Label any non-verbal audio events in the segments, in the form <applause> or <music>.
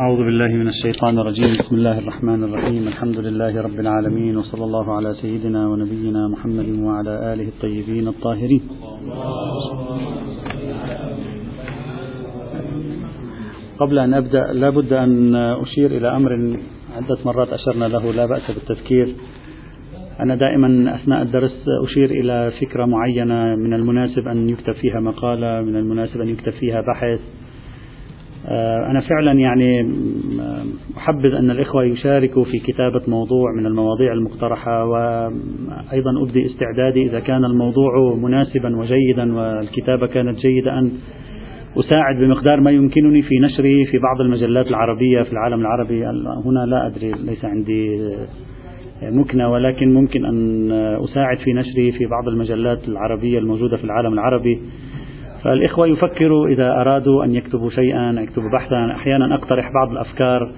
أعوذ بالله من الشيطان الرجيم. بسم الله الرحمن الرحيم. الحمد لله رب العالمين وصلى الله على سيدنا ونبينا محمد وعلى آله الطيبين الطاهرين. قبل أن أبدأ لا بد أن أشير إلى أمر عدة مرات أشرنا له لا بأس بالتذكير. أنا دائما أثناء الدرس أشير إلى فكرة معينة. من المناسب أن يكتب فيها مقالة من المناسب أن يكتب فيها بحث. أنا فعلا يعني أحبذ أن الإخوة يشاركوا في كتابة موضوع من المواضيع المقترحة وأيضا أبدي استعدادي إذا كان الموضوع مناسبا وجيدا والكتابة كانت جيدة أن أساعد بمقدار ما يمكنني في نشره في بعض المجلات العربية في العالم العربي. هنا لا أدري ليس عندي مكنة ولكن ممكن أن أساعد في نشره في بعض المجلات العربية الموجودة في العالم العربي. فالإخوة يفكروا إذا أرادوا أن يكتبوا شيئا يكتبوا بحثا. أحيانا أقترح بعض الأفكار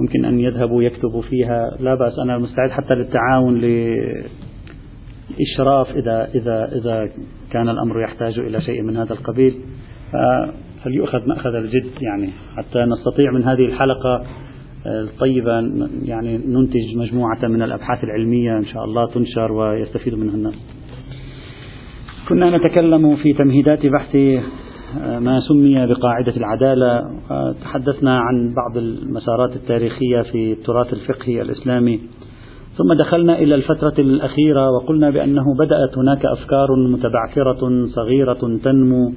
ممكن أن يذهبوا يكتبوا فيها. لا بأس أنا مستعد حتى للتعاون لإشراف إذا إذا إذا كان الأمر يحتاج إلى شيء من هذا القبيل. فليؤخذ مأخذ الجد يعني. حتى نستطيع من هذه الحلقة الطيبة يعني ننتج مجموعة من الأبحاث العلمية إن شاء الله تنشر ويستفيد منها الناس. كنا نتكلم في تمهيدات بحث آه، ما سمي بقاعدة العدالة. تحدثنا عن بعض المسارات التاريخية في التراث الفقهي الإسلامي. ثم دخلنا إلى الفترة الأخيرة وقلنا بأنه بدأت هناك أفكار متبعثرة صغيرة تنمو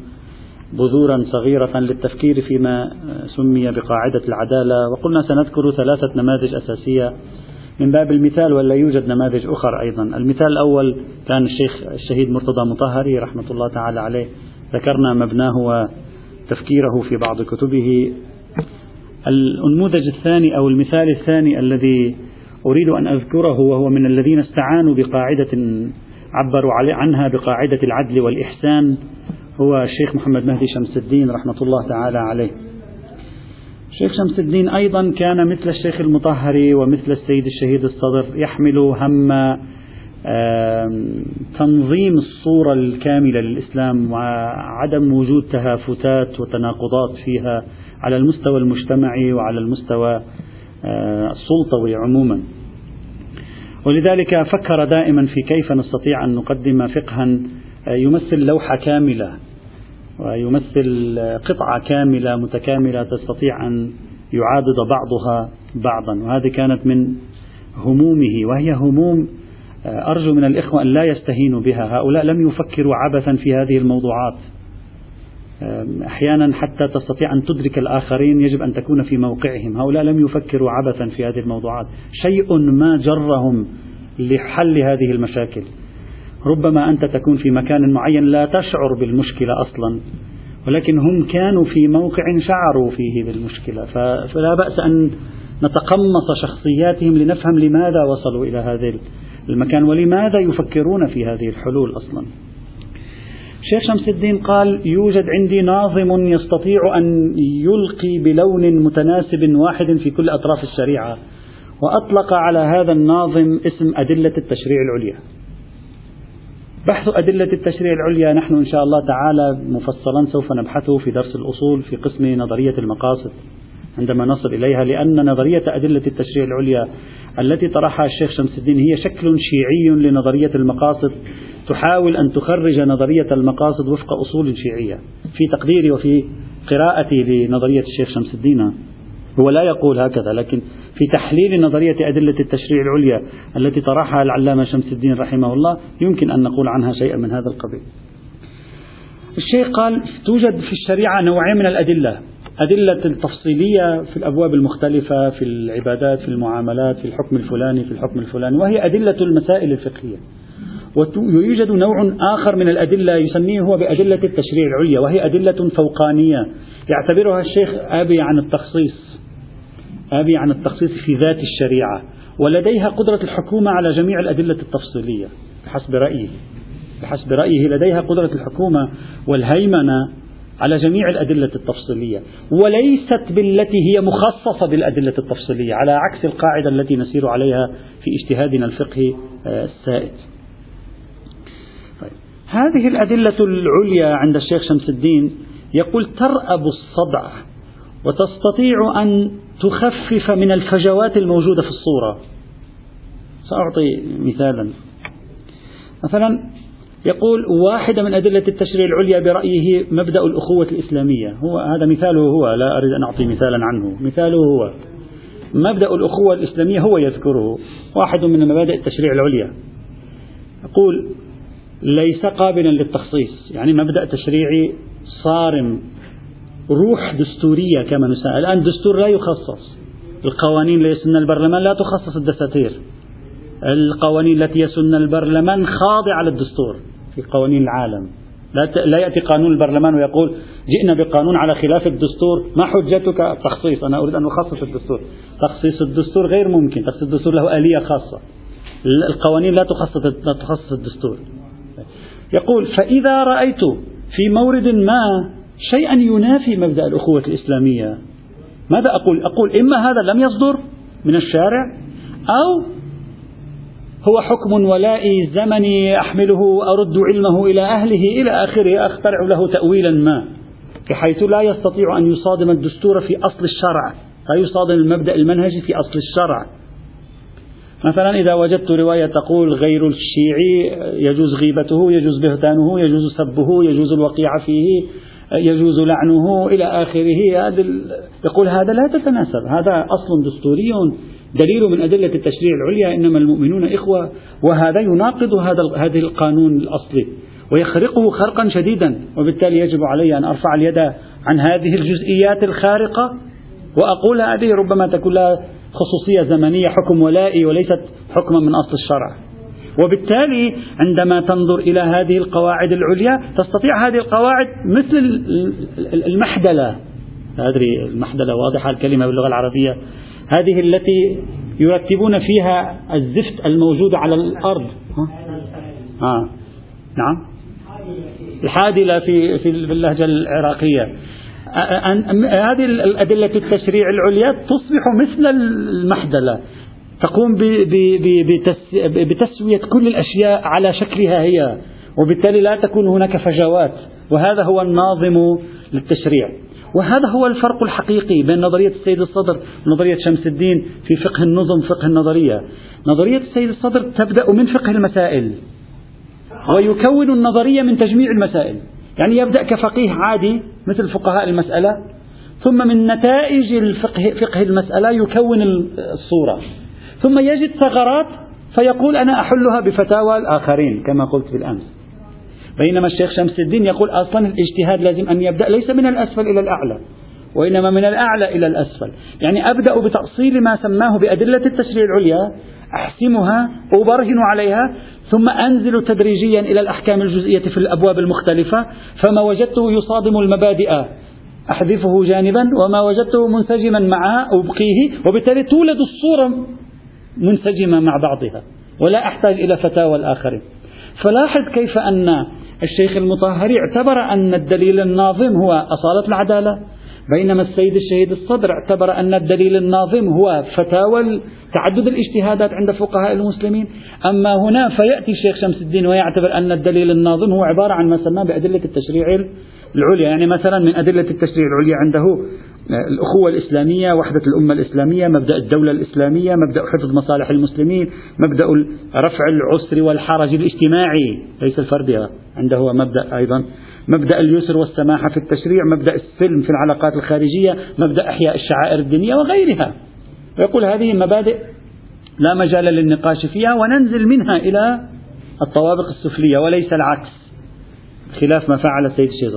بذورا صغيرة للتفكير فيما سمي بقاعدة العدالة. وقلنا سنذكر ثلاثة نماذج أساسية. من باب المثال ولا يوجد نماذج أخرى أيضا. المثال الأول كان الشيخ الشهيد مرتضى مطهري رحمة الله تعالى عليه. ذكرنا مبناه وتفكيره في بعض كتبه. النموذج الثاني أو المثال الثاني الذي أريد أن أذكره وهو من الذين استعانوا بقاعدة عبروا عنها بقاعدة العدل والإحسان هو الشيخ محمد مهدي شمس الدين رحمة الله تعالى عليه. الشيخ شمس الدين أيضا كان مثل الشيخ المطهري ومثل السيد الشهيد الصدر يحمل هم تنظيم الصورة الكاملة للإسلام وعدم وجود تهافتات وتناقضات فيها على المستوى المجتمعي وعلى المستوى آه، السلطوي عموما. ولذلك فكر دائما في كيف نستطيع أن نقدم فقها آه، يمثل لوحة كاملة ويمثل قطعة كاملة متكاملة تستطيع أن يعاضد بعضها بعضا. وهذه كانت من همومه وهي هموم آه، أرجو من الإخوة أن لا يستهينوا بها. هؤلاء لم يفكروا عبثا في هذه الموضوعات. أحيانا حتى تستطيع أن تدرك الآخرين يجب أن تكون في موقعهم. هؤلاء لم يفكروا عبثا في هذه الموضوعات. شيء ما جرهم لحل هذه المشاكل. ربما أنت تكون في مكان معين لا تشعر بالمشكلة أصلا. ولكن هم كانوا في موقع شعروا فيه بالمشكلة. فلا بأس أن نتقمص شخصياتهم لنفهم لماذا وصلوا إلى هذا المكان ولماذا يفكرون في هذه الحلول أصلا. شيخ شمس الدين قال يوجد عندي ناظم يستطيع أن يلقي بلون متناسب واحد في كل أطراف الشريعة وأطلق على هذا الناظم اسم أدلة التشريع العليا. بحث أدلة التشريع العليا. نحن إن شاء الله تعالى مفصلا سوف نبحثه في درس الأصول في قسم نظرية المقاصد عندما نصل إليها لأن نظرية أدلة التشريع العليا التي طرحها الشيخ شمس الدين هي شكل شيعي لنظرية المقاصد تحاول أن تخرج نظرية المقاصد وفق أصول شيعية. في تقديري وفي قراءتي لنظرية الشيخ شمس الدين هو لا يقول هكذا لكن في تحليل نظرية أدلة التشريع العليا التي طرحها العلامة شمس الدين رحمه الله يمكن أن نقول عنها شيئا من هذا القبيل. الشيخ قال توجد في الشريعة نوعين من الأدلة أدلة التفصيلية في الأبواب المختلفة في العبادات في المعاملات في الحكم الفلاني في الحكم الفلاني وهي أدلة المسائل الفقهية. ويوجد نوع آخر من الأدلة يسميه هو بأدلة التشريع العليا وهي أدلة فوقانية يعتبرها الشيخ أبي عن التخصيص. أبي عن التخصيص في ذات الشريعة ولديها قدرة الحكومة على جميع الأدلة التفصيلية بحسب رأيه بحسب رأيه لديها قدرة الحكومة والهيمنة على جميع الأدلة التفصيلية وليست بالتي هي مخصصة بالأدلة التفصيلية على عكس القاعدة التي نسير عليها في اجتهادنا الفقهي آه، السائد طيب. هذه الأدلة العليا عند الشيخ شمس الدين يقول ترأب الصدع وتستطيع أن تخفف من الفجوات الموجودة في الصورة. سأعطي مثالا. مثلا يقول واحدة من أدلة التشريع العليا برأيه مبدأ الأخوة الإسلامية. هو هذا مثاله هو لا أريد أن أعطي مثالا عنه. مثاله هو مبدأ الأخوة الإسلامية هو يذكره واحد من مبادئ التشريع العليا. يقول ليس قابلا للتخصيص يعني مبدأ تشريعي صارم. روح دستورية كما نسمى الآن الدستور لا يخصص. القوانين التي يسن البرلمان لا تخصص الدساتير القوانين التي يسن البرلمان خاضعة للدستور في قوانين العالم. لا, لا يأتي قانون البرلمان ويقول جئنا بقانون على خلاف الدستور ما حجتك؟ التخصيص أنا أريد أن أخصص الدستور. تخصيص الدستور غير ممكن. تخصيص الدستور له آلية خاصة. القوانين لا تخصص لا تخصص الدستور. يقول فإذا رأيت في مورد ما شيئا ينافي مبدأ الأخوة الإسلامية ماذا أقول؟ أقول إما هذا لم يصدر من الشارع أو هو حكم ولائي زمني أحمله أرد علمه إلى أهله إلى آخره أخترع له تأويلا ما بحيث لا يستطيع أن يصادم الدستور في أصل الشرع لا يصادم المبدأ المنهجي في أصل الشرع مثلا إذا وجدت رواية تقول غير الشيعي يجوز غيبته يجوز بهتانه يجوز سبه يجوز الوقيع فيه يجوز لعنه إلى آخره. هذا يقول هذا لا تتناسب. هذا أصل دستوري. دليل من أدلة التشريع العليا إنما المؤمنون إخوة وهذا يناقض هذا هذه القانون الأصلي ويخرقه خرقا شديدا وبالتالي يجب علي أن أرفع اليد عن هذه الجزئيات الخارقة وأقول هذه ربما تكون لها خصوصية زمنية حكم ولائي وليست حكما من أصل الشرع. وبالتالي عندما تنظر إلى هذه القواعد العليا تستطيع هذه القواعد مثل المحدلة. أدري المحدلة واضحة الكلمة باللغة العربية. هذه التي يرتبون فيها الزفت الموجود على الأرض. ها؟ آه. نعم. الحادلة في في اللهجة العراقية. هذه الأدلة التشريع العليا تصبح مثل المحدلة. تقوم بتسوية كل الأشياء على شكلها هي وبالتالي لا تكون هناك فجوات وهذا هو الناظم للتشريع. وهذا هو الفرق الحقيقي بين نظرية السيد الصدر ونظرية شمس الدين في فقه النظم فقه النظرية. نظرية السيد الصدر تبدأ من فقه المسائل ويكون النظرية من تجميع المسائل. يعني يبدأ كفقيه عادي مثل فقهاء المسألة ثم من نتائج الفقه فقه المسألة يكون الصورة. ثم يجد ثغرات فيقول أنا أحلها بفتاوى الآخرين كما قلت بالأمس بينما الشيخ شمس الدين يقول أصلا الاجتهاد لازم أن يبدأ ليس من الأسفل إلى الأعلى وإنما من الأعلى إلى الأسفل. يعني أبدأ بتأصيل ما سماه بأدلة التشريع العليا أحسمها أبرهن عليها ثم أنزل تدريجيا إلى الأحكام الجزئية في الأبواب المختلفة فما وجدته يصادم المبادئ. أحذفه جانبا وما وجدته منسجما معها أبقيه وبالتالي تولد الصورة منسجمة مع بعضها ولا أحتاج إلى فتاوى الآخرين. فلاحظ كيف أن الشيخ المطهري اعتبر أن الدليل الناظم هو أصالة العدالة بينما السيد الشهيد الصدر اعتبر أن الدليل الناظم هو فتاوى تعدد الاجتهادات عند فقهاء المسلمين. أما هنا فيأتي الشيخ شمس الدين ويعتبر أن الدليل الناظم هو عبارة عن ما سماه بأدلة التشريع العليا يعني مثلا من أدلة التشريع العليا عنده الأخوة الإسلامية وحدة الأمة الإسلامية مبدأ الدولة الإسلامية مبدأ حفظ مصالح المسلمين مبدأ رفع العسر والحرج الاجتماعي ليس الفردي عنده مبدأ أيضا. مبدأ اليسر والسماحة في التشريع مبدأ السلم في العلاقات الخارجية مبدأ إحياء الشعائر الدينية وغيرها. ويقول هذه مبادئ لا مجال للنقاش فيها وننزل منها إلى الطوابق السفلية وليس العكس. خلاف ما فعل السيد الشيخ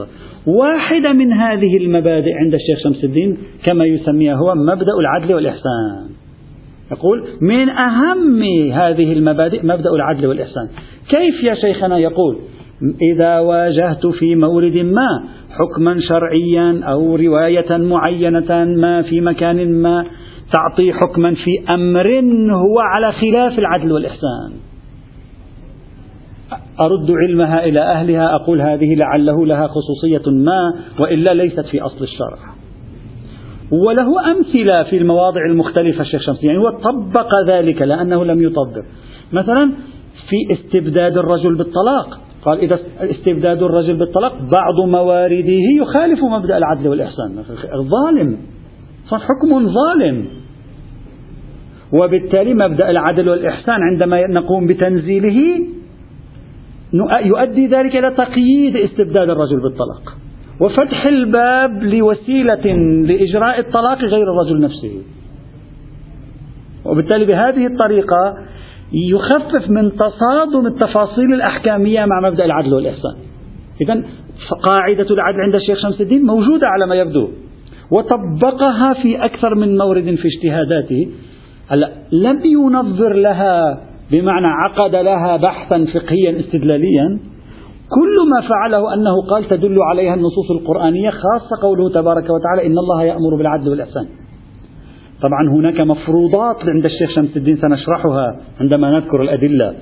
واحدة من هذه المبادئ عند الشيخ شمس الدين كما يسميها هو مبدأ العدل والإحسان. يقول من أهم هذه المبادئ مبدأ العدل والإحسان. كيف يا شيخنا يقول إذا واجهت في مورد ما حكما شرعيا أو رواية معينة ما في مكان ما تعطي حكما في أمر هو على خلاف العدل والإحسان. أرد علمها إلى أهلها أقول هذه لعله لها خصوصية ما وإلا ليست في أصل الشرع. وله أمثلة في المواضع المختلفة الشيخ شمس يعني هو طبق ذلك لأنه لم يطبق. مثلا في استبداد الرجل بالطلاق. قال إذا استبداد الرجل بالطلاق بعض موارده يخالف مبدأ العدل والإحسان. ظالم. حكم ظالم. وبالتالي مبدأ العدل والإحسان عندما نقوم بتنزيله يؤدي ذلك إلى تقييد استبداد الرجل بالطلاق. وفتح الباب لوسيلة لإجراء الطلاق غير الرجل نفسه. وبالتالي بهذه الطريقة يخفف من تصادم التفاصيل الأحكامية مع مبدأ العدل والإحسان. إذا قاعدة العدل عند الشيخ شمس الدين موجودة على ما يبدو. وطبقها في أكثر من مورد في اجتهاداته. هلا لم ينظر لها بمعنى عقد لها بحثا فقهيا استدلاليا. كل ما فعله أنه قال تدل عليها النصوص القرآنية خاصة قوله تبارك وتعالى إن الله يأمر بالعدل والإحسان. طبعا هناك مفروضات عند الشيخ شمس الدين سنشرحها عندما نذكر الأدلة.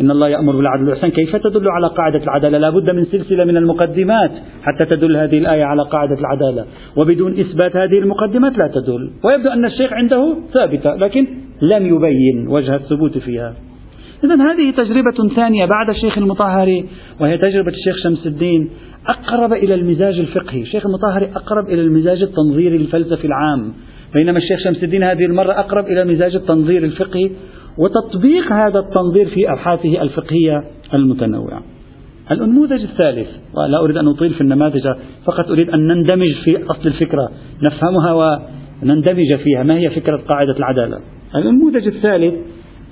إن الله يأمر بالعدل والإحسان. كيف تدل على قاعدة العدالة؟ لا بد من سلسلة من المقدمات حتى تدل هذه الآية على قاعدة العدالة. وبدون إثبات هذه المقدمات لا تدل. ويبدو أن الشيخ عنده ثابتة لكن لم يبين وجه الثبوت فيها. إذا هذه تجربة ثانية بعد الشيخ المطهري وهي تجربة الشيخ شمس الدين أقرب إلى المزاج الفقهي. الشيخ المطهري أقرب إلى المزاج التنظيري الفلسفي العام. بينما الشيخ شمس الدين هذه المرة أقرب إلى مزاج التنظير الفقهي وتطبيق هذا التنظير في أبحاثه الفقهية المتنوعة. النموذج الثالث ولا أريد أن أطيل في النماذج فقط أريد أن نندمج في أصل الفكرة نفهمها ونندمج فيها. ما هي فكرة قاعدة العدالة؟ النموذج الثالث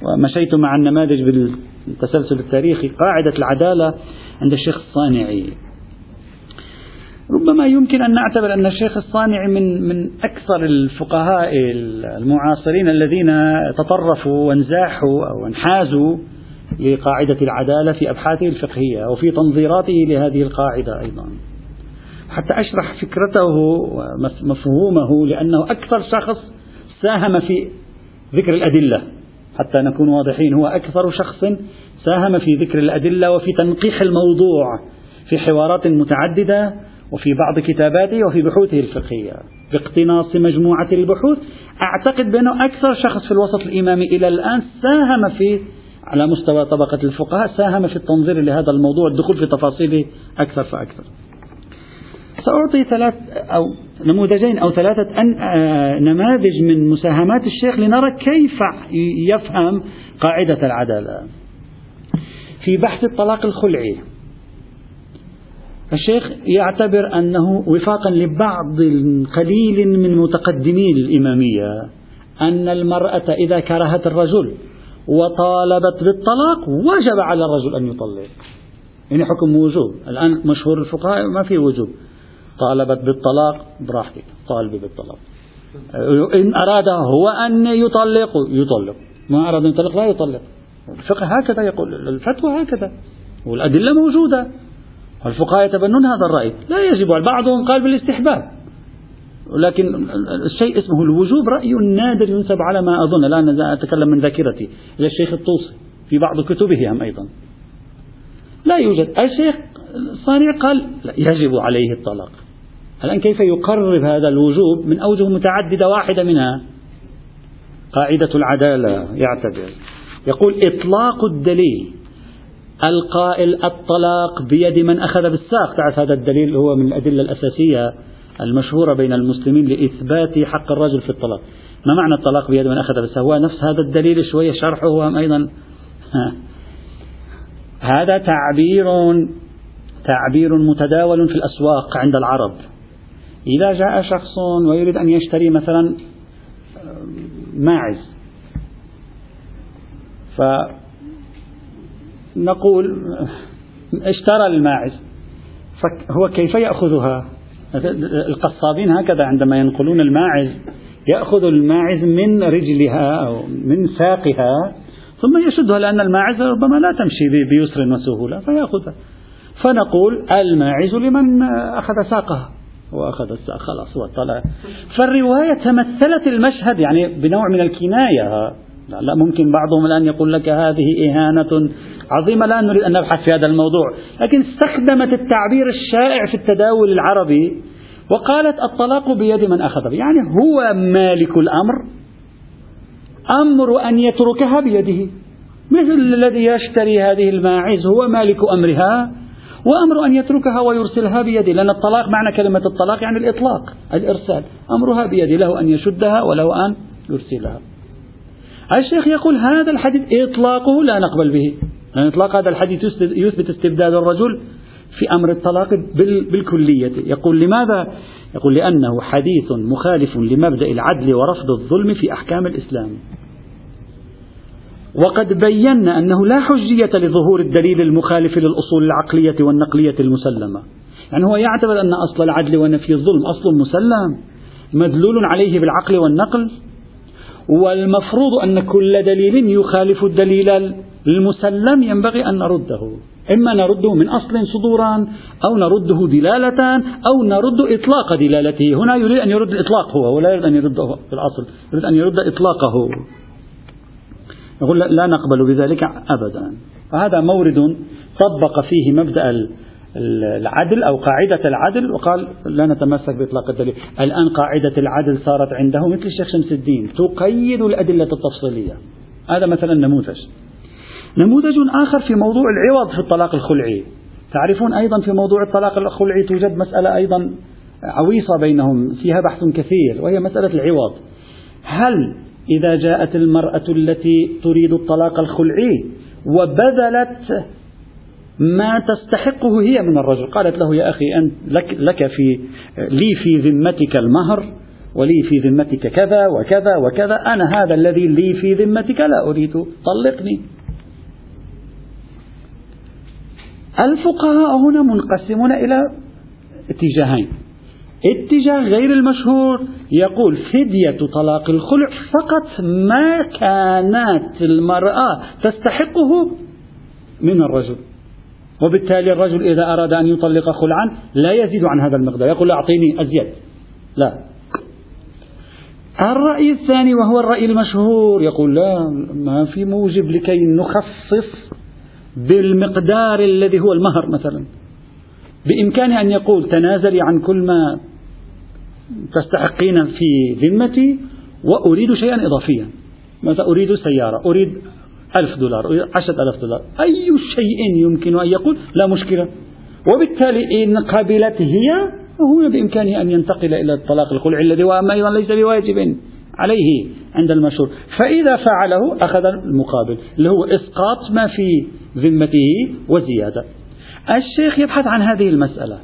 ومشيت مع النماذج بالتسلسل التاريخي قاعدة العدالة عند الشيخ الصانعي. ربما يمكن أن نعتبر أن الشيخ الصانعي من من أكثر الفقهاء المعاصرين الذين تطرفوا وانزاحوا أو انحازوا لقاعدة العدالة في أبحاثه الفقهية وفي تنظيراته لهذه القاعدة أيضا. حتى أشرح فكرته ومفهومه لأنه أكثر شخص ساهم في ذكر الأدلة. حتى نكون واضحين. هو أكثر شخص ساهم في ذكر الأدلة وفي تنقيح الموضوع في حوارات متعددة وفي بعض كتاباته وفي بحوثه الفقهية. باقتناص مجموعة البحوث أعتقد بأنه أكثر شخص في الوسط الإمامي إلى الآن ساهم في على مستوى طبقة الفقهاء ساهم في التنظير لهذا الموضوع الدخول في تفاصيله أكثر فأكثر. سأعطي ثلاث أو نموذجين أو ثلاثة آه، نماذج من مساهمات الشيخ لنرى كيف يفهم قاعدة العدالة. في بحث الطلاق الخلعي الشيخ يعتبر أنه وفاقا لبعض قليل من متقدمي الإمامية أن المرأة إذا كرهت الرجل وطالبت بالطلاق وجب على الرجل أن يطلق. يعني حكم وجوب. الآن مشهور الفقهاء ما في وجوب. طالبت بالطلاق براحتك طالبي بالطلاق. إن أراد هو أن يطلق يطلق. ما أراد أن يطلق لا يطلق. الفقه هكذا يقول الفتوى هكذا. والأدلة موجودة. والفقهاء يتبنون هذا الرأي. لا يجب بعضهم قال بالاستحباب. ولكن الشيء اسمه الوجوب رأي نادر ينسب على ما أظن. الآن أتكلم من ذاكرتي. إلى الشيخ الطوسي في بعض كتبه هم أيضا. لا يوجد. الشيخ الصانع قال يجب عليه الطلاق. الآن كيف يقرب هذا الوجوب من أوجه متعددة واحدة منها؟ قاعدة العدالة يعتبر. يقول إطلاق الدليل. القائل الطلاق بيد من أخذ بالساق. تعرف هذا الدليل هو من الأدلة الأساسية المشهورة بين المسلمين لإثبات حق الرجل في الطلاق. ما معنى الطلاق بيد من أخذ بالساق؟ هو نفس هذا الدليل شوية شرحه هو أيضا <laughs> هذا تعبير تعبير متداول في الأسواق عند العرب. إذا جاء شخص ويريد أن يشتري مثلا ماعز. فنقول اشترى الماعز. فهو كيف يأخذها؟ القصابين هكذا عندما ينقلون الماعز يأخذ الماعز من رجلها أو من ساقها ثم يشدها لأن الماعز ربما لا تمشي بيسر وسهولة فيأخذها. فنقول الماعز لمن أخذ ساقها وأخذ الساق خلاص هو طلع فالرواية تمثلت المشهد يعني بنوع من الكناية. لا ممكن بعضهم الآن يقول لك هذه إهانة عظيمة لا نريد أن نبحث في هذا الموضوع. لكن استخدمت التعبير الشائع في التداول العربي وقالت الطلاق بيد من أخذ يعني هو مالك الأمر أمر أن يتركها بيده. مثل الذي يشتري هذه الماعز هو مالك أمرها. وأمر أن يتركها ويرسلها بيده لأن الطلاق معنى كلمة الطلاق يعني الإطلاق الإرسال. أمرها بيده له أن يشدها وله أن يرسلها. الشيخ يقول هذا الحديث إطلاقه لا نقبل به. لأن إطلاق هذا الحديث يثبت استبداد الرجل في أمر الطلاق بالكلية. يقول لماذا؟ يقول لأنه حديث مخالف لمبدأ العدل ورفض الظلم في أحكام الإسلام. وقد بينا أنه لا حجية لظهور الدليل المخالف للأصول العقلية والنقلية المسلمة. يعني هو يعتبر أن أصل العدل ونفي الظلم أصل مسلم مدلول عليه بالعقل والنقل والمفروض أن كل دليل يخالف الدليل المسلم. ينبغي أن نرده. إما نرده من أصل صدورا أو نرده دلالة أو نرد إطلاق دلالته. هنا يريد أن يرد الإطلاق هو ولا يريد أن يرده في الأصل يريد أن يرد إطلاقه. يقول لا نقبل بذلك أبدا. فهذا مورد طبق فيه مبدأ العدل أو قاعدة العدل وقال لا نتمسك بإطلاق الدليل. الآن قاعدة العدل صارت عنده مثل الشيخ شمس الدين تقيد الأدلة التفصيلية. هذا مثلا نموذج. نموذج آخر في موضوع العوض في الطلاق الخلعي. تعرفون أيضا في موضوع الطلاق الخلعي توجد مسألة أيضا عويصة بينهم فيها بحث كثير وهي مسألة العوض. هل إذا جاءت المرأة التي تريد الطلاق الخلعي وبذلت ما تستحقه هي من الرجل. قالت له يا أخي أنت لك, لك في لي في ذمتك المهر ولي في ذمتك كذا وكذا وكذا. أنا هذا الذي لي في ذمتك لا أريد طلقني. الفقهاء هنا منقسمون إلى اتجاهين. اتجاه غير المشهور يقول فدية طلاق الخلع فقط ما كانت المرأة تستحقه من الرجل. وبالتالي الرجل إذا أراد أن يطلق خلعا لا يزيد عن هذا المقدار. يقول أعطيني أزيد. لا. الرأي الثاني وهو الرأي المشهور يقول لا ما في موجب لكي نخصص بالمقدار الذي هو المهر مثلا. بإمكانه أن يقول تنازلي عن كل ما تستحقين في ذمتي وأريد شيئا إضافيا. مثلا أريد سيارة أريد ألف دولار أريد عشرة ألف دولار. أي شيء يمكن أن يقول لا مشكلة. وبالتالي إن قبلت هي هو بإمكانه أن ينتقل إلى الطلاق الخلع الذي هو أيضا ليس بواجب عليه عند المشهور فإذا فعله أخذ المقابل اللي هو إسقاط ما في ذمته وزيادة. الشيخ يبحث عن هذه المسألة.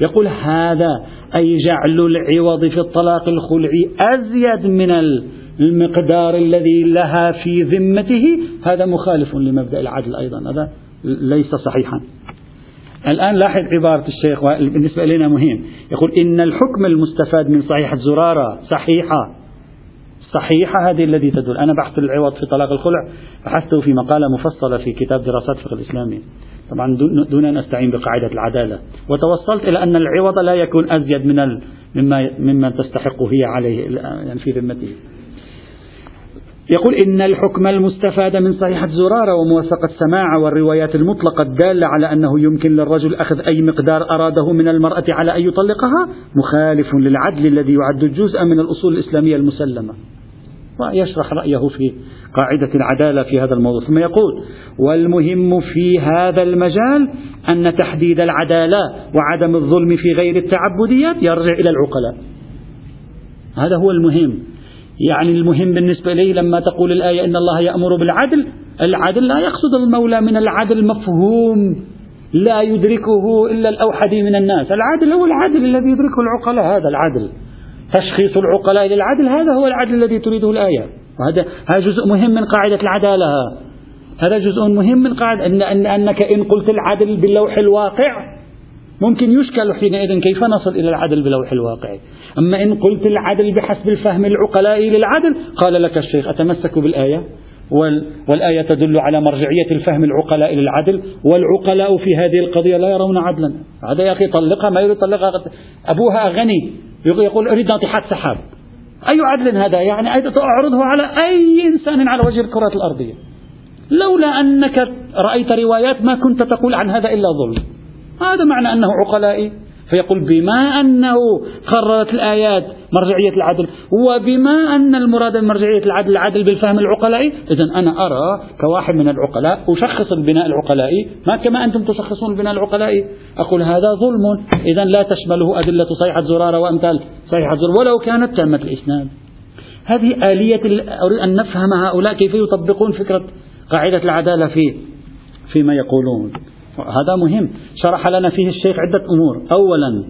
يقول هذا أي جعل العوض في الطلاق الخلعي أزيد من المقدار الذي لها في ذمته. هذا مخالف لمبدأ العدل أيضا هذا ليس صحيحا. الآن لاحظ عبارة الشيخ بالنسبة إلينا مهم. يقول إن الحكم المستفاد من صحيحة زرارة صحيحة. صحيحة هذه التي تدل. أنا بحث العوض في طلاق الخلع بحثته في مقالة مفصلة في كتاب دراسات الفقه الإسلامي. طبعا دون أن أستعين بقاعدة العدالة. وتوصلت إلى أن العوض لا يكون أزيد من مما مما تستحق هي عليه يعني في ذمته. يقول إن الحكم المستفاد من صحيحة زرارة وموثقة سماع والروايات المطلقة الدالة على أنه يمكن للرجل أخذ أي مقدار أراده من المرأة على أن يطلقها مخالف للعدل الذي يعد جزءا من الأصول الإسلامية المسلمة. ويشرح رأيه في قاعدة العدالة في هذا الموضوع. ثم يقول والمهم في هذا المجال أن تحديد العدالة وعدم الظلم في غير التعبديات يرجع إلى العقلاء. هذا هو المهم. يعني المهم بالنسبة لي لما تقول الآية إن الله يأمر بالعدل العدل لا يقصد المولى من العدل مفهوم لا يدركه إلا الأوحد من الناس. العدل هو العدل الذي يدركه العقلاء هذا العدل. تشخيص العقلاء للعدل هذا هو العدل الذي تريده الآية. وهذا هذا جزء مهم من قاعدة العدالة. هذا جزء مهم من قاعدة إن, إن أنك إن قلت العدل باللوح الواقع ممكن يشكل حينئذ كيف نصل إلى العدل بلوح الواقع. أما إن قلت العدل بحسب الفهم العقلاء للعدل قال لك الشيخ أتمسك بالآية؟ والآية تدل على مرجعية الفهم العقلاء للعدل والعقلاء في هذه القضية لا يرون عدلا. هذا يا أخي طلقها ما يريد طلقها. أبوها غني يقول أريد ناطحات سحاب. أي عدل هذا؟ يعني أعرضه على أي إنسان على وجه الكرة الأرضية. لولا أنك رأيت روايات ما كنت تقول عن هذا إلا ظلم. هذا معنى أنه عقلائي. فيقول بما أنه قررت الآيات مرجعية العدل وبما أن المراد من مرجعية العدل العدل بالفهم العقلائي إذا أنا أرى كواحد من العقلاء أشخص البناء العقلائي ما كما أنتم تشخصون البناء العقلائي أقول هذا ظلم إذا لا تشمله أدلة صيحة زرارة وأمثال صيحة زرارة ولو كانت تامة الإسناد. هذه آلية أريد أن نفهم هؤلاء كيف يطبقون فكرة قاعدة العدالة في فيما يقولون. هذا مهم. شرح لنا فيه الشيخ عدة أمور. أولا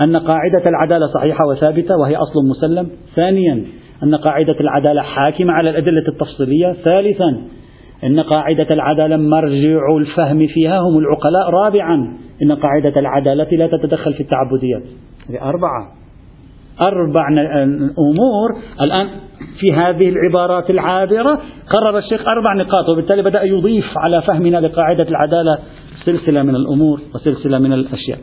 أن قاعدة العدالة صحيحة وثابتة وهي أصل مسلم. ثانيا أن قاعدة العدالة حاكمة على الأدلة التفصيلية. ثالثا أن قاعدة العدالة مرجع الفهم فيها. هم العقلاء. رابعا أن قاعدة العدالة لا تتدخل في التعبديات. هذه أربعة. أربع أمور. الآن في هذه العبارات العابرة قرر الشيخ أربع نقاط وبالتالي بدأ يضيف على فهمنا لقاعدة العدالة سلسلة من الأمور وسلسلة من الأشياء.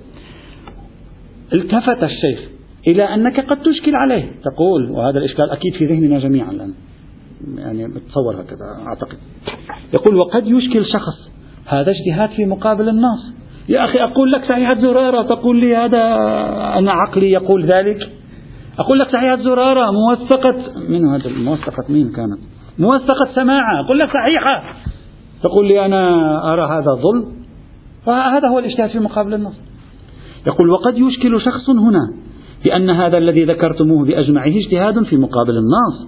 التفت الشيخ إلى أنك قد تشكل عليه. تقول وهذا الإشكال أكيد في ذهننا جميعا الآن. يعني بتصور هكذا أعتقد. يقول وقد يشكل شخص. هذا اجتهاد في مقابل النص يا أخي أقول لك صحيحة زرارة. تقول لي هذا أنا عقلي يقول ذلك. أقول لك صحيحة زرارة موثقة. من هذا موثقة مين كانت؟ موثقة سماعة. أقول لك صحيحة. تقول لي أنا أرى هذا ظلم. فهذا هو الاجتهاد في مقابل النص. يقول وقد يشكل شخص هنا بأن هذا الذي ذكرتموه بأجمعه اجتهاد في مقابل النص.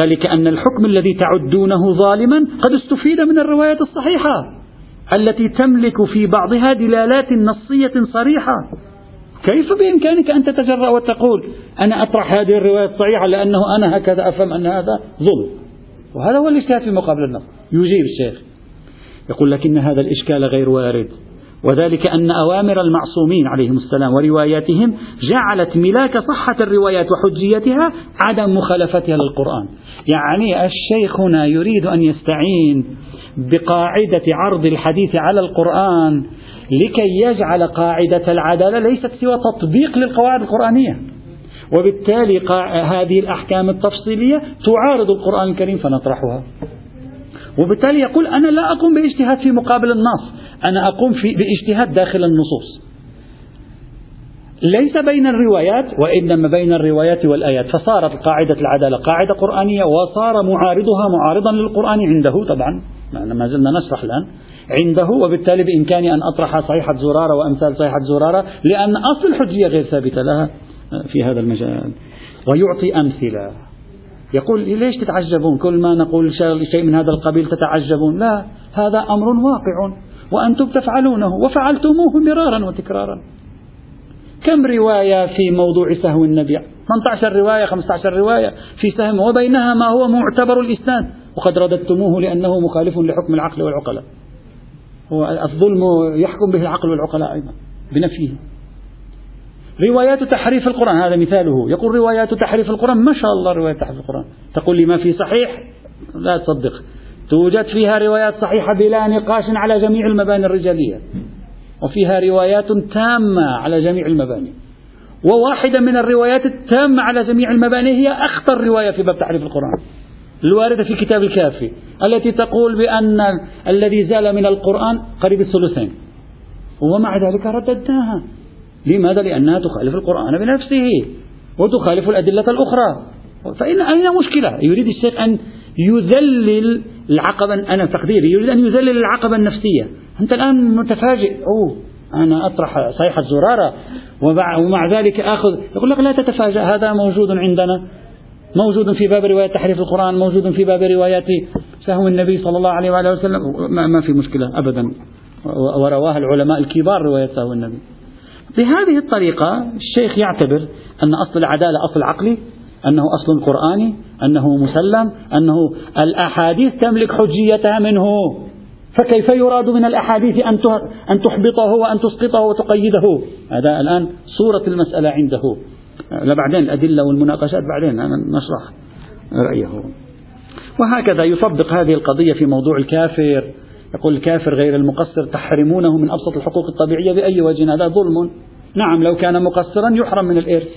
ذلك أن الحكم الذي تعدونه ظالما قد استفيد من الرواية الصحيحة التي تملك في بعضها دلالات نصية صريحة. كيف بإمكانك أن تتجرأ وتقول أنا أطرح هذه الرواية الصحيحة لأنه أنا هكذا أفهم أن هذا ظلم؟ وهذا هو الاجتهاد في مقابل النص. يجيب الشيخ. يقول لكن هذا الإشكال غير وارد. وذلك أن أوامر المعصومين عليهم السلام ورواياتهم جعلت ملاك صحة الروايات وحجيتها عدم مخالفتها للقرآن. يعني الشيخ هنا يريد أن يستعين بقاعدة عرض الحديث على القرآن لكي يجعل قاعدة العدالة ليست سوى تطبيق للقواعد القرآنية. وبالتالي هذه الأحكام التفصيلية تعارض القرآن الكريم فنطرحها. وبالتالي يقول أنا لا أقوم باجتهاد في مقابل النص أنا أقوم في باجتهاد داخل النصوص. ليس بين الروايات وإنما بين الروايات والآيات. فصارت قاعدة العدالة قاعدة قرآنية وصار معارضها معارضا للقرآن عنده طبعا ما زلنا نشرح الآن عنده وبالتالي بإمكاني أن أطرح صيحة زرارة وأمثال صيحة زرارة لأن أصل الحجية غير ثابتة لها في هذا المجال. ويعطي أمثلة. يقول ليش تتعجبون؟ كل ما نقول شيء من هذا القبيل تتعجبون. لا هذا أمر واقع وأنتم تفعلونه وفعلتموه مرارا وتكرارا. كم رواية في موضوع سهو النبي؟ 18 رواية 15 رواية في سهم وبينها ما هو معتبر الإسناد. وقد رددتموه لأنه مخالف لحكم العقل والعقلاء. الظلم يحكم به العقل والعقلاء أيضا بنفيه. روايات تحريف القرآن هذا مثاله. يقول روايات تحريف القرآن ما شاء الله روايات تحريف القرآن. تقول لي ما في صحيح؟ لا تصدق. توجد فيها روايات صحيحة بلا نقاش على جميع المباني الرجالية. وفيها روايات تامة على جميع المباني. وواحدة من الروايات التامة على جميع المباني هي أخطر رواية في باب تحريف القرآن. الواردة في كتاب الكافي. التي تقول بأن الذي زال من القرآن قريب الثلثين. ومع ذلك رددناها. لماذا؟ لأنها تخالف القرآن بنفسه وتخالف الأدلة الأخرى. فإن أين مشكلة؟ يريد الشيخ أن يذلل العقبة أنا تقديري يريد أن يذلل العقبة النفسية. أنت الآن متفاجئ. أوه أنا أطرح صيحة زرارة ومع ذلك آخذ. يقول لك لا تتفاجأ هذا موجود عندنا. موجود في باب رواية تحريف القرآن موجود في باب روايات سهو النبي صلى الله عليه وآله وسلم. ما في مشكلة أبدا. ورواها العلماء الكبار رواية سهو النبي. بهذه الطريقة الشيخ يعتبر أن أصل العدالة أصل عقلي أنه أصل قرآني أنه مسلم أنه الأحاديث تملك حجيتها منه. فكيف يراد من الأحاديث أن تحبطه وأن تسقطه وتقيده؟ هذا الآن صورة المسألة عنده. لا بعدين الأدلة والمناقشات بعدين نشرح رأيه. وهكذا يطبق هذه القضية في موضوع الكافر. يقول الكافر غير المقصر تحرمونه من أبسط الحقوق الطبيعية بأي وجه؟ هذا ظلم. نعم لو كان مقصرا يحرم من الإرث.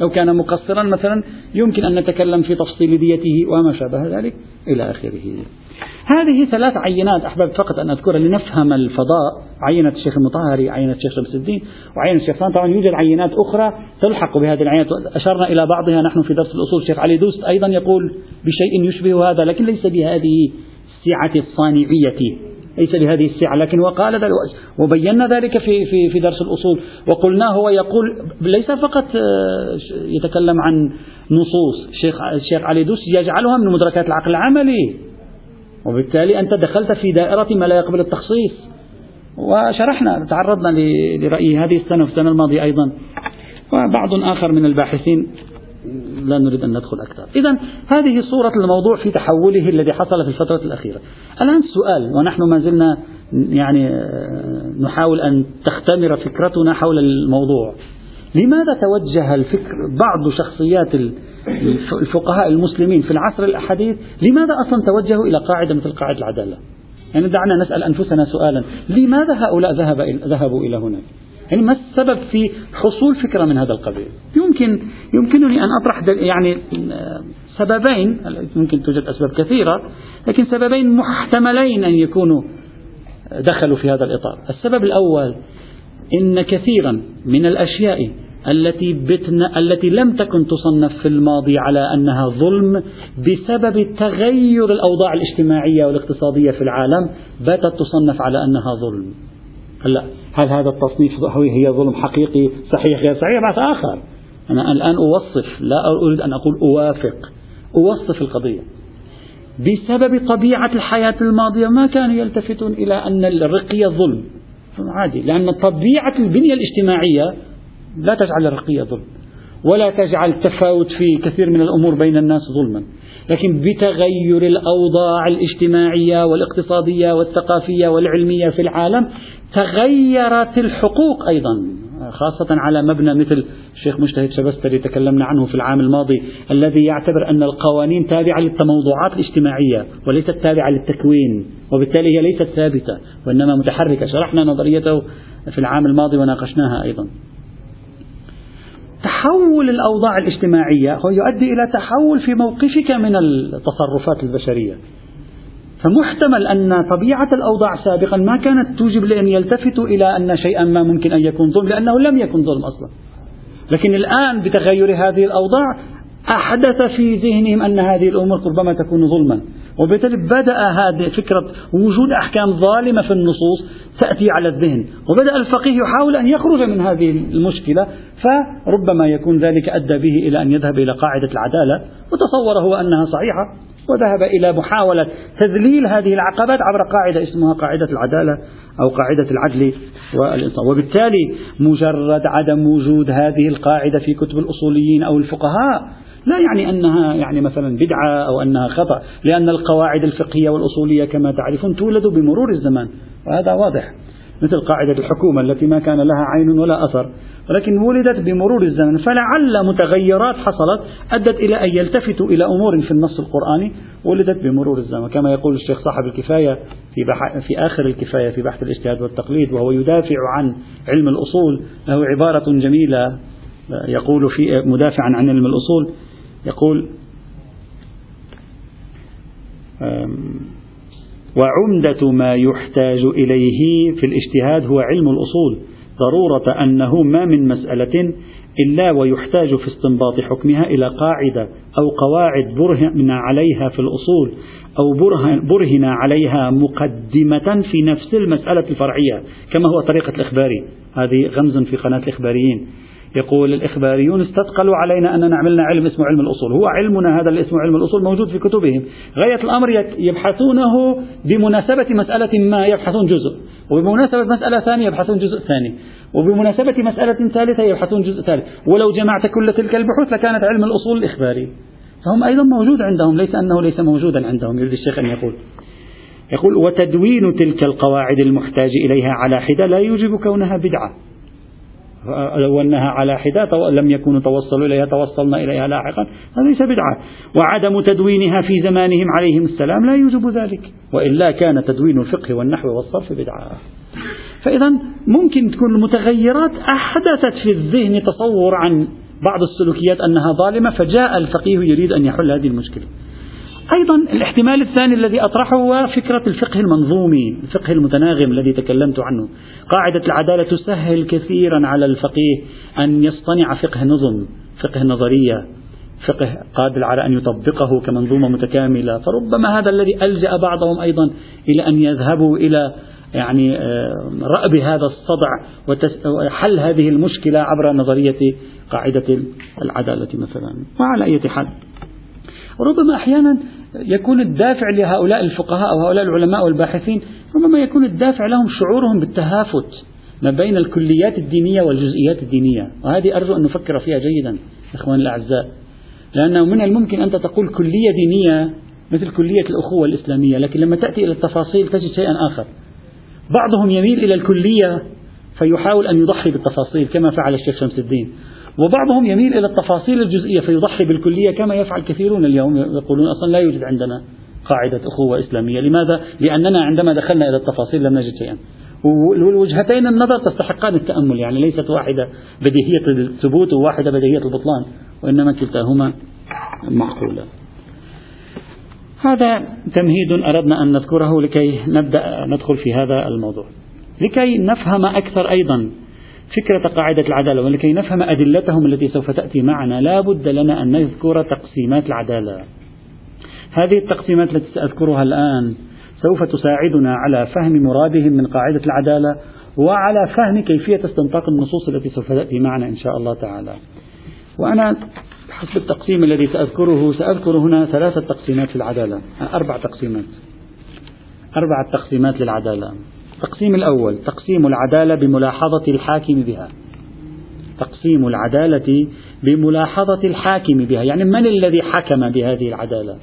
لو كان مقصرا مثلا يمكن أن نتكلم في تفصيل ديته وما شابه ذلك إلى آخره. هذه ثلاث عينات أحببت فقط أن أذكرها لنفهم الفضاء. عينة الشيخ المطهري عينة الشيخ شمس الدين وعينة الشيخ طبعا يوجد عينات أخرى تلحق بهذه العينات. أشرنا إلى بعضها نحن في درس الأصول. الشيخ علي دوست أيضا يقول بشيء يشبه هذا لكن ليس بهذه السعة الصانعية. ليس بهذه السعة لكن وقال ذلك وبينا ذلك في في في درس الأصول وقلنا هو يقول ليس فقط آه، يتكلم عن نصوص الشيخ الشيخ علي دوس يجعلها من مدركات العقل العملي وبالتالي أنت دخلت في دائرة ما لا يقبل التخصيص وشرحنا تعرضنا لرأي هذه السنة في السنة الماضية أيضا. وبعض آخر من الباحثين لا نريد أن ندخل أكثر. إذا هذه صورة الموضوع في تحوله الذي حصل في الفترة الأخيرة. الآن السؤال ونحن ما زلنا يعني آه، نحاول أن تختمر فكرتنا حول الموضوع. لماذا توجه الفكر بعض شخصيات الفقهاء المسلمين في العصر الحديث لماذا أصلا توجهوا إلى قاعدة مثل قاعدة العدالة؟ يعني دعنا نسأل أنفسنا سؤالا. لماذا هؤلاء ذهب ذهبوا إلى هناك؟ يعني ما السبب في حصول فكرة من هذا القبيل يمكن يمكنني أن أطرح يعني سببين ممكن توجد أسباب كثيرة لكن سببين محتملين أن يكونوا دخلوا في هذا الإطار السبب الأول إن كثيرا من الأشياء التي بتنا التي لم تكن تصنف في الماضي على أنها ظلم بسبب تغير الأوضاع الاجتماعية والاقتصادية في العالم باتت تصنف على أنها ظلم. هلأ هل هذا التصنيف هي ظلم حقيقي صحيح غير صحيح؟ بحث آخر. أنا الآن أوصف لا أريد أن أقول أوافق أوصف القضية. بسبب طبيعة الحياة الماضية ما كانوا يلتفتون إلى أن الرقية ظلم. عادي لأن طبيعة البنية الاجتماعية لا تجعل الرقية ظلم ولا تجعل التفاوت في كثير من الأمور بين الناس ظلما. لكن بتغير الأوضاع الاجتماعية والاقتصادية والثقافية والعلمية في العالم تغيرت الحقوق أيضا خاصة على مبنى مثل الشيخ مجتهد شبستري تكلمنا عنه في العام الماضي الذي يعتبر أن القوانين تابعة للتموضعات الاجتماعية وليست تابعة للتكوين وبالتالي هي ليست ثابتة وإنما متحركة. شرحنا نظريته في العام الماضي وناقشناها أيضا. تحول الأوضاع الاجتماعية هو يؤدي إلى تحول في موقفك من التصرفات البشرية. فمحتمل أن طبيعة الأوضاع سابقا ما كانت توجب لأن يلتفتوا إلى أن شيئا ما ممكن أن يكون ظلم لأنه لم يكن ظلم أصلا. لكن الآن بتغير هذه الأوضاع أحدث في ذهنهم أن هذه الأمور ربما تكون ظلما. وبالتالي بدأ هذه فكرة وجود أحكام ظالمة في النصوص تأتي على الذهن. وبدأ الفقيه يحاول أن يخرج من هذه المشكلة فربما يكون ذلك أدى به إلى أن يذهب إلى قاعدة العدالة وتصور هو أنها صحيحة وذهب إلى محاولة تذليل هذه العقبات عبر قاعدة اسمها قاعدة العدالة أو قاعدة العدل والإنصاف. وبالتالي مجرد عدم وجود هذه القاعدة في كتب الأصوليين أو الفقهاء لا يعني أنها يعني مثلا بدعة أو أنها خطأ لأن القواعد الفقهية والأصولية كما تعرفون تولد بمرور الزمان وهذا واضح. مثل قاعدة الحكومة التي ما كان لها عين ولا أثر ولكن ولدت بمرور الزمن فلعل متغيرات حصلت أدت إلى أن يلتفتوا إلى أمور في النص القرآني ولدت بمرور الزمن. كما يقول الشيخ صاحب الكفاية في, بح... في آخر الكفاية في بحث الاجتهاد والتقليد وهو يدافع عن علم الأصول له عبارة جميلة يقول في مدافعا عن علم الأصول يقول وعمدة ما يحتاج إليه في الاجتهاد هو علم الأصول. ضرورة أنه ما من مسألة إلا ويحتاج في استنباط حكمها إلى قاعدة أو قواعد برهن عليها في الأصول أو برهن, عليها مقدمة في نفس المسألة الفرعية كما هو طريقة الإخباري. هذه غمز في قناة الإخباريين. يقول الإخباريون استثقلوا علينا أننا عملنا علم اسمه علم الأصول. هو علمنا هذا اللي اسمه علم الأصول موجود في كتبهم. غاية الأمر يبحثونه بمناسبة مسألة ما يبحثون جزء. وبمناسبة مسألة ثانية يبحثون جزء ثاني. وبمناسبة مسألة ثالثة يبحثون جزء ثالث. ولو جمعت كل تلك البحوث لكانت علم الأصول الإخباري فهم أيضا موجود عندهم ليس أنه ليس موجودا عندهم يريد الشيخ أن يقول. يقول وتدوين تلك القواعد المحتاج إليها على حدة لا يوجب كونها بدعة. لو أنها على حدة لم يكونوا توصلوا إليها توصلنا إليها لاحقا. هذا ليس بدعة. وعدم تدوينها في زمانهم عليهم السلام لا يوجب ذلك. وإلا كان تدوين الفقه والنحو والصرف بدعة. فإذا ممكن تكون المتغيرات أحدثت في الذهن تصور عن بعض السلوكيات أنها ظالمة فجاء الفقيه يريد أن يحل هذه المشكلة. أيضا الاحتمال الثاني الذي أطرحه هو فكرة الفقه المنظومي الفقه المتناغم الذي تكلمت عنه. قاعدة العدالة تسهل كثيرا على الفقيه أن يصطنع فقه نظم فقه نظرية فقه قادر على أن يطبقه كمنظومة متكاملة. فربما هذا الذي ألجأ بعضهم أيضا إلى أن يذهبوا إلى يعني آه، رأب هذا الصدع وحل هذه المشكلة عبر نظرية قاعدة العدالة مثلا. وعلى أي حال ربما أحيانا يكون الدافع لهؤلاء الفقهاء أو هؤلاء العلماء والباحثين ربما يكون الدافع لهم شعورهم بالتهافت ما بين الكليات الدينية والجزئيات الدينية. وهذه أرجو أن نفكر فيها جيدا إخواني الأعزاء. لأنه من الممكن أنت تقول كلية دينية مثل كلية الأخوة الإسلامية لكن لما تأتي إلى التفاصيل تجد شيئا آخر. بعضهم يميل إلى الكلية فيحاول أن يضحي بالتفاصيل كما فعل الشيخ شمس الدين. وبعضهم يميل إلى التفاصيل الجزئية فيضحي بالكلية كما يفعل كثيرون اليوم يقولون أصلا لا يوجد عندنا قاعدة أخوة إسلامية. لماذا؟ لأننا عندما دخلنا إلى التفاصيل لم نجد شيئا. والوجهتين النظر تستحقان التأمل يعني ليست واحدة بديهية الثبوت وواحدة بديهية البطلان وإنما كلتاهما معقولة هذا تمهيد أردنا أن نذكره لكي نبدأ ندخل في هذا الموضوع. لكي نفهم أكثر أيضا فكرة قاعدة العدالة ولكي نفهم أدلتهم التي سوف تأتي معنا لا بد لنا أن نذكر تقسيمات العدالة. هذه التقسيمات التي سأذكرها الآن سوف تساعدنا على فهم مرادهم من قاعدة العدالة وعلى فهم كيفية استنطاق النصوص التي سوف تأتي معنا إن شاء الله تعالى. وأنا حسب التقسيم الذي سأذكره سأذكر هنا ثلاثة تقسيمات في العدالة أربع تقسيمات. أربعة تقسيمات للعدالة. التقسيم الأول تقسيم العدالة بملاحظة الحاكم بها. تقسيم العدالة بملاحظة الحاكم بها. يعني من الذي حكم بهذه العدالة؟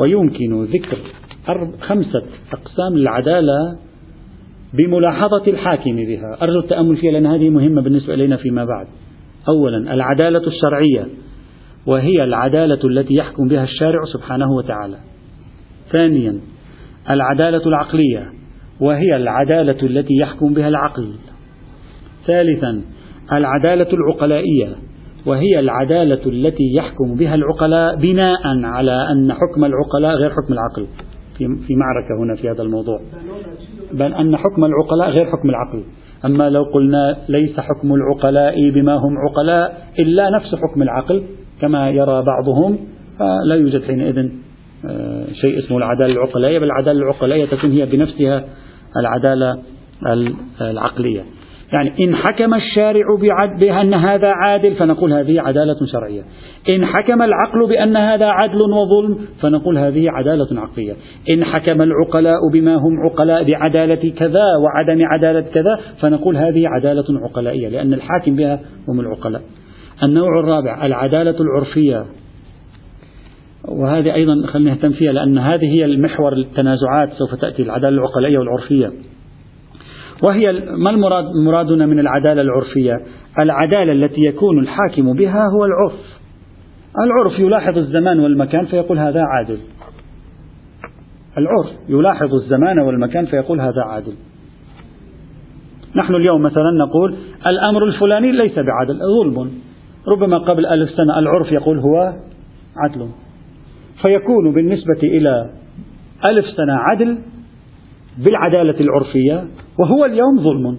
ويمكن ذكر خمسة أقسام العدالة بملاحظة الحاكم بها. أرجو التأمل فيها لأن هذه مهمة بالنسبة إلينا فيما بعد. أولا العدالة الشرعية وهي العدالة التي يحكم بها الشارع سبحانه وتعالى. ثانيا العدالة العقلية وهي العدالة التي يحكم بها العقل. ثالثا العدالة العقلائية وهي العدالة التي يحكم بها العقلاء بناء على أن حكم العقلاء غير حكم العقل. في معركة هنا في هذا الموضوع. بل أن حكم العقلاء غير حكم العقل. أما لو قلنا ليس حكم العقلاء بما هم عقلاء إلا نفس حكم العقل كما يرى بعضهم فلا يوجد حينئذ آه، شيء اسمه العدالة العقلائية بل العدالة العقلائية تكون هي بنفسها العدالة العقلية. يعني إن حكم الشارع بأن هذا عادل فنقول هذه عدالة شرعية. إن حكم العقل بأن هذا عدل وظلم فنقول هذه عدالة عقلية. إن حكم العقلاء بما هم عقلاء بعدالة كذا وعدم عدالة كذا فنقول هذه عدالة عقلائية لأن الحاكم بها هم العقلاء. النوع الرابع العدالة العرفية. وهذه أيضا خلينا نهتم فيها لأن هذه هي المحور التنازعات سوف تأتي العدالة العقلائية والعرفية. وهي ما المراد مرادنا من العدالة العرفية؟ العدالة التي يكون الحاكم بها هو العرف. العرف يلاحظ الزمان والمكان فيقول هذا عادل. العرف يلاحظ الزمان والمكان فيقول هذا عادل. نحن اليوم مثلا نقول الأمر الفلاني ليس بعدل ظلم. ربما قبل ألف سنة العرف يقول هو عدل. فيكون بالنسبة إلى ألف سنة عدل بالعدالة العرفية وهو اليوم ظلم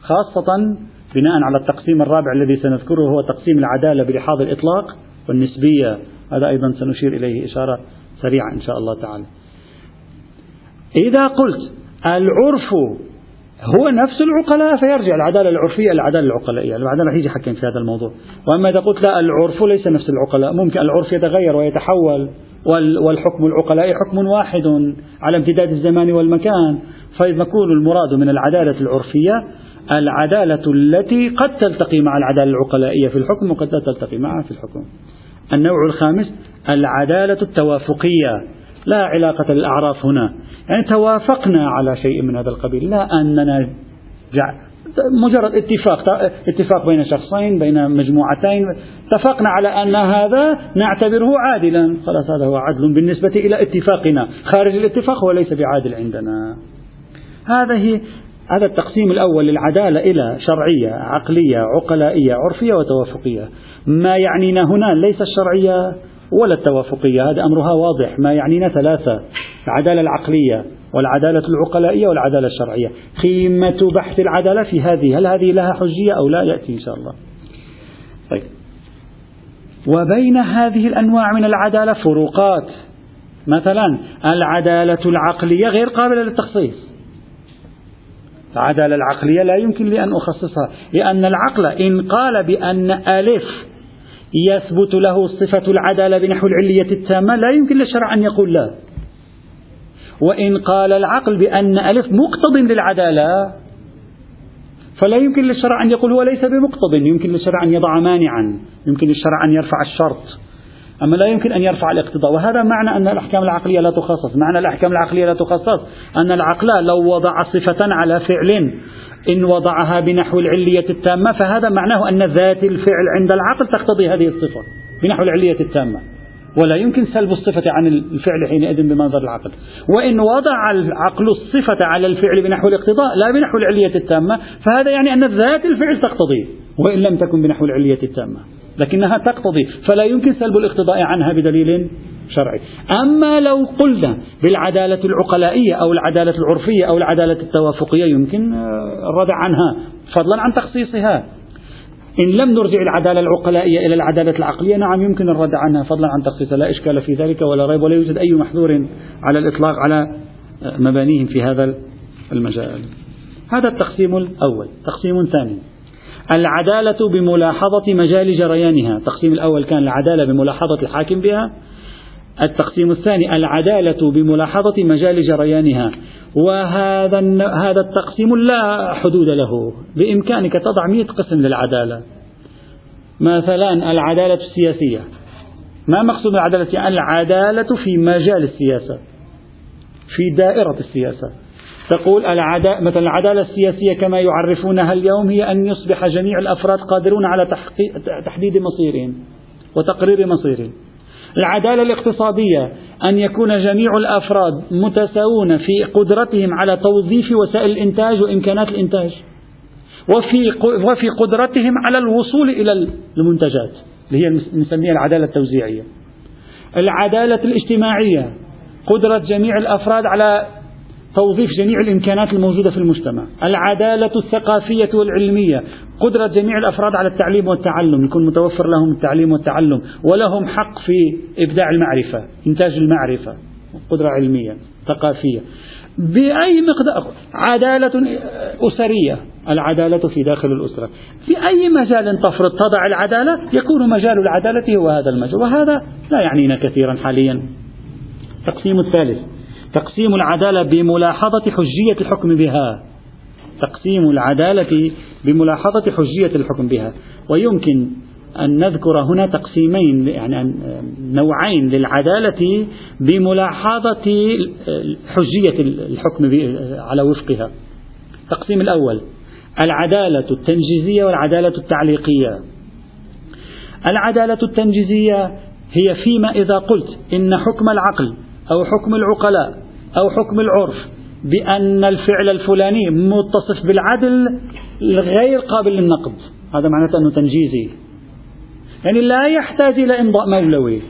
خاصة بناء على التقسيم الرابع الذي سنذكره هو تقسيم العدالة بلحاظ الإطلاق والنسبية. هذا أيضا سنشير إليه إشارة سريعة إن شاء الله تعالى. إذا قلت العرف هو نفس العقلاء فيرجع العدالة العرفية العدالة العقلائية. العدالة رح يجي في هذا الموضوع. وأما إذا قلت لا العرف ليس نفس العقلاء. ممكن العرف يتغير ويتحول. والحكم العقلاء حكم واحد على امتداد الزمان والمكان. فيكون المراد من العدالة العرفية العدالة التي قد تلتقي مع العدالة العقلائية في الحكم وقد لا تلتقي معها في الحكم. النوع الخامس العدالة التوافقية. لا علاقة للأعراف هنا. يعني توافقنا على شيء من هذا القبيل. لا أننا مجرد اتفاق اتفاق بين شخصين بين مجموعتين. اتفقنا على أن هذا نعتبره عادلا. خلاص هذا هو عدل بالنسبة إلى اتفاقنا. خارج الاتفاق هو ليس بعادل عندنا. هذه هذا التقسيم الأول للعدالة إلى شرعية عقلية عقلائية عرفية وتوافقية. ما يعنينا هنا ليس الشرعية ولا التوافقية هذا أمرها واضح. ما يعنينا ثلاثة العدالة العقلية. والعدالة العقلائية والعدالة الشرعية. قيمة بحث العدالة في هذه هل هذه لها حجية أو لا؟ يأتي إن شاء الله. طيب. وبين هذه الأنواع من العدالة فروقات. مثلا العدالة العقلية غير قابلة للتخصيص. العدالة العقلية لا يمكن لي أن أخصصها لأن العقل إن قال بأن ألف يثبت له صفة العدالة بنحو العلية التامة لا يمكن للشرع أن يقول لا. وإن قال العقل بأن ألف مقتض للعدالة فلا يمكن للشرع أن يقول هو ليس بمقتض يمكن للشرع أن يضع مانعا يمكن للشرع أن يرفع الشرط أما لا يمكن أن يرفع الاقتضاء وهذا معنى أن الأحكام العقلية لا تخصص معنى الأحكام العقلية لا تخصص أن العقل لو وضع صفة على فعل إن وضعها بنحو العلية التامة فهذا معناه أن ذات الفعل عند العقل تقتضي هذه الصفة بنحو العلية التامة. ولا يمكن سلب الصفة عن الفعل حينئذ بمنظر العقل. وإن وضع العقل الصفة على الفعل بنحو الاقتضاء لا بنحو العلية التامة فهذا يعني أن ذات الفعل تقتضي وإن لم تكن بنحو العلية التامة لكنها تقتضي فلا يمكن سلب الاقتضاء عنها بدليل شرعي. أما لو قلنا بالعدالة العقلائية أو العدالة العرفية أو العدالة التوافقية يمكن الردع عنها فضلا عن تخصيصها. إن لم نرجع العدالة العقلائية إلى العدالة العقلية نعم يمكن الردع عنها فضلا عن تخصيصها لا إشكال في ذلك ولا ريب ولا يوجد أي محذور على الإطلاق على مبانيهم في هذا المجال. هذا التقسيم الأول. تقسيم ثاني. العدالة بملاحظة مجال جريانها. التقسيم الأول كان العدالة بملاحظة الحاكم بها. التقسيم الثاني العدالة بملاحظة مجال جريانها. وهذا هذا التقسيم لا حدود له. بإمكانك تضع مئة قسم للعدالة. مثلا العدالة السياسية. ما مقصود العدالة العدالة في مجال السياسة. في دائرة السياسة. تقول العدا مثلا العدالة السياسية كما يعرفونها اليوم هي أن يصبح جميع الأفراد قادرون على تحديد مصيرهم وتقرير مصيرهم. العدالة الاقتصادية أن يكون جميع الأفراد متساوون في قدرتهم على توظيف وسائل الإنتاج وإمكانات الإنتاج وفي وفي قدرتهم على الوصول إلى المنتجات اللي هي نسميها العدالة التوزيعية. العدالة الاجتماعية قدرة جميع الأفراد على توظيف جميع الإمكانات الموجودة في المجتمع. العدالة الثقافية والعلمية. قدرة جميع الأفراد على التعليم والتعلم. يكون متوفر لهم التعليم والتعلم. ولهم حق في إبداع المعرفة. إنتاج المعرفة. قدرة علمية. ثقافية. بأي مقدار عدالة أسرية. العدالة في داخل الأسرة. في أي مجال تفرض تضع العدالة؟ يكون مجال العدالة هو هذا المجال. وهذا لا يعنينا كثيرا حاليا. التقسيم الثالث. تقسيم العدالة بملاحظة حجية الحكم بها. تقسيم العدالة بملاحظة حجية الحكم بها. ويمكن أن نذكر هنا تقسيمين يعني نوعين للعدالة بملاحظة حجية الحكم على وفقها. التقسيم الأول العدالة التنجيزية والعدالة التعليقية. العدالة التنجيزية هي فيما إذا قلت إن حكم العقل أو حكم العقلاء أو حكم العرف بأن الفعل الفلاني متصف بالعدل غير قابل للنقد. هذا معناته أنه تنجيزي. يعني لا يحتاج إلى إمضاء مولوي.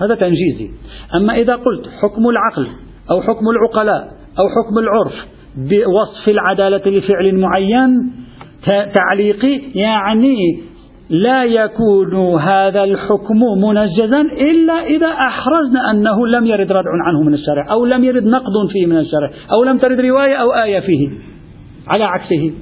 هذا تنجيزي. أما إذا قلت حكم العقل أو حكم العقلاء أو حكم العرف بوصف العدالة لفعل معين تعليقي يعني لا يكون هذا الحكم منجزا إلا إذا أحرزنا أنه لم يرد ردع عنه من الشرع أو لم يرد نقد فيه من الشرع أو لم ترد رواية أو آية فيه على عكسه.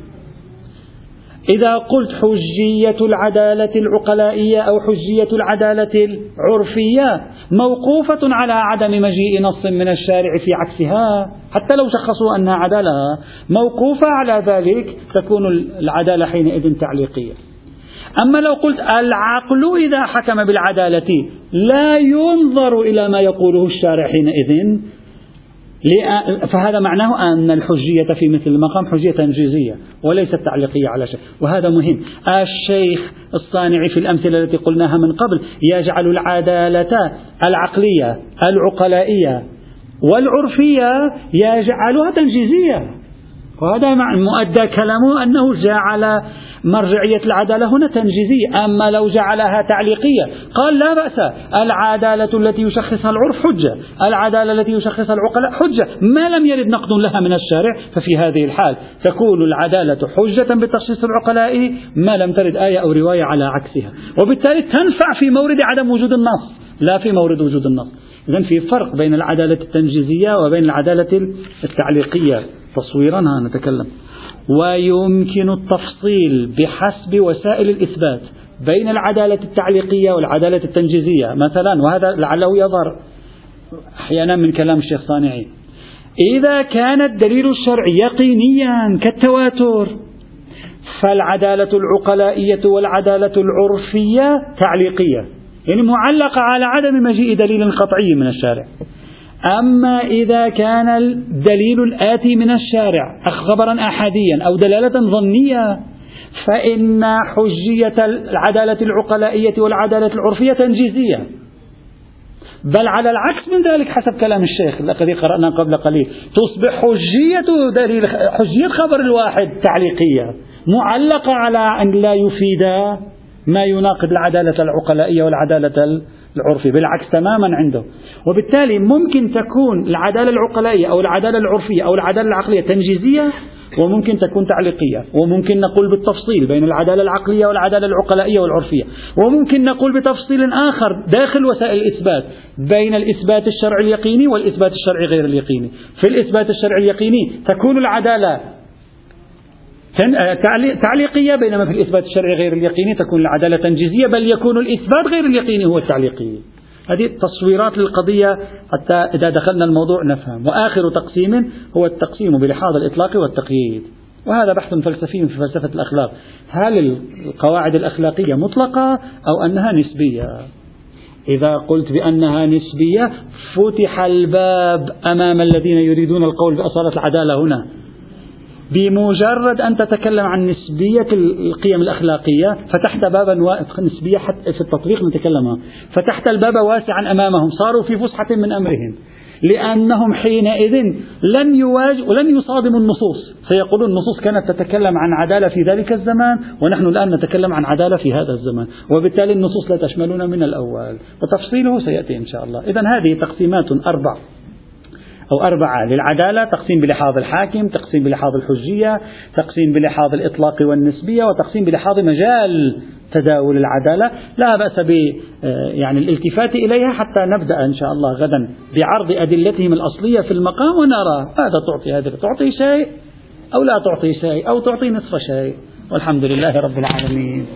إذا قلت حجية العدالة العقلائية أو حجية العدالة العرفية موقوفة على عدم مجيء نص من الشارع في عكسها حتى لو شخصوا أنها عدالة موقوفة على ذلك تكون العدالة حينئذ تعليقية. أما لو قلت العقل إذا حكم بالعدالة لا ينظر إلى ما يقوله الشارع حينئذ. فهذا معناه أن الحجية في مثل المقام حجية تنجيزية وليست تعليقية على شيء وهذا مهم. الشيخ الصانع في الأمثلة التي قلناها من قبل يجعل العدالة العقلية العقلائية والعرفية يجعلها تنجيزية. وهذا مؤدى كلامه أنه جعل مرجعية العدالة هنا تنجيزية أما لو جعلها تعليقية. قال لا بأس العدالة التي يشخصها العرف حجة العدالة التي يشخصها العقلاء حجة. ما لم يرد نقد لها من الشارع ففي هذه الحال تكون العدالة حجة بتخصيص العقلاء ما لم ترد آية أو رواية على عكسها. وبالتالي تنفع في مورد عدم وجود النص لا في مورد وجود النص. إذا في فرق بين العدالة التنجيزية وبين العدالة التعليقية. تصويرا نتكلم. ويمكن التفصيل بحسب وسائل الإثبات بين العدالة التعليقية والعدالة التنجيزية مثلا وهذا لعله يظهر أحيانا من كلام الشيخ صانعي. إذا كان الدليل الشرعي يقينيا كالتواتر فالعدالة العقلائية والعدالة العرفية تعليقية يعني معلقة على عدم مجيء دليل قطعي من الشارع. أما إذا كان الدليل الآتي من الشارع خبرا أحاديا أو دلالة ظنية فإن حجية العدالة العقلائية والعدالة العرفية تنجيزية. بل على العكس من ذلك حسب كلام الشيخ الذي قرأنا قبل قليل. تصبح حجية دليل حجية خبر الواحد تعليقية معلقة على أن لا يفيد ما يناقض العدالة العقلائية والعدالة العرفية بالعكس تماما عنده. وبالتالي ممكن تكون العدالة العقلائية أو العدالة العرفية أو العدالة العقلية تنجيزية وممكن تكون تعليقية. وممكن نقول بالتفصيل بين العدالة العقلية والعدالة العقلائية والعرفية. وممكن نقول بتفصيل آخر داخل وسائل الإثبات بين الإثبات الشرعي اليقيني والإثبات الشرعي غير اليقيني. في الإثبات الشرعي اليقيني تكون العدالة تعليقية بينما في الإثبات الشرعي غير اليقيني تكون العدالة تنجيزية بل يكون الإثبات غير اليقيني هو التعليقي. هذه تصويرات للقضية حتى إذا دخلنا الموضوع نفهم. وآخر تقسيم هو التقسيم بلحاظ الإطلاق والتقييد. وهذا بحث فلسفي في فلسفة الأخلاق. هل القواعد الأخلاقية مطلقة أو أنها نسبية؟ إذا قلت بأنها نسبية فتح الباب أمام الذين يريدون القول بأصالة العدالة هنا. بمجرد أن تتكلم عن نسبية القيم الأخلاقية فتحت بابا نسبية حتى في التطبيق نتكلم فتحت الباب واسعا أمامهم. صاروا في فسحة من أمرهم. لأنهم حينئذ لن يواجه ولن يصادموا النصوص. سيقولون النصوص كانت تتكلم عن عدالة في ذلك الزمان ونحن الآن نتكلم عن عدالة في هذا الزمان. وبالتالي النصوص لا تشملنا من الأول. وتفصيله سيأتي إن شاء الله. إذا هذه تقسيمات أربع. أو أربعة للعدالة تقسيم بلحاظ الحاكم تقسيم بلحاظ الحجية تقسيم بلحاظ الإطلاق والنسبية وتقسيم بلحاظ مجال تداول العدالة. لا بأس ب آه، يعني الالتفات إليها حتى نبدأ إن شاء الله غدا بعرض أدلتهم الأصلية في المقام ونرى ماذا تعطي هذه تعطي شيء أو لا تعطي شيء أو تعطي نصف شيء. والحمد لله رب العالمين.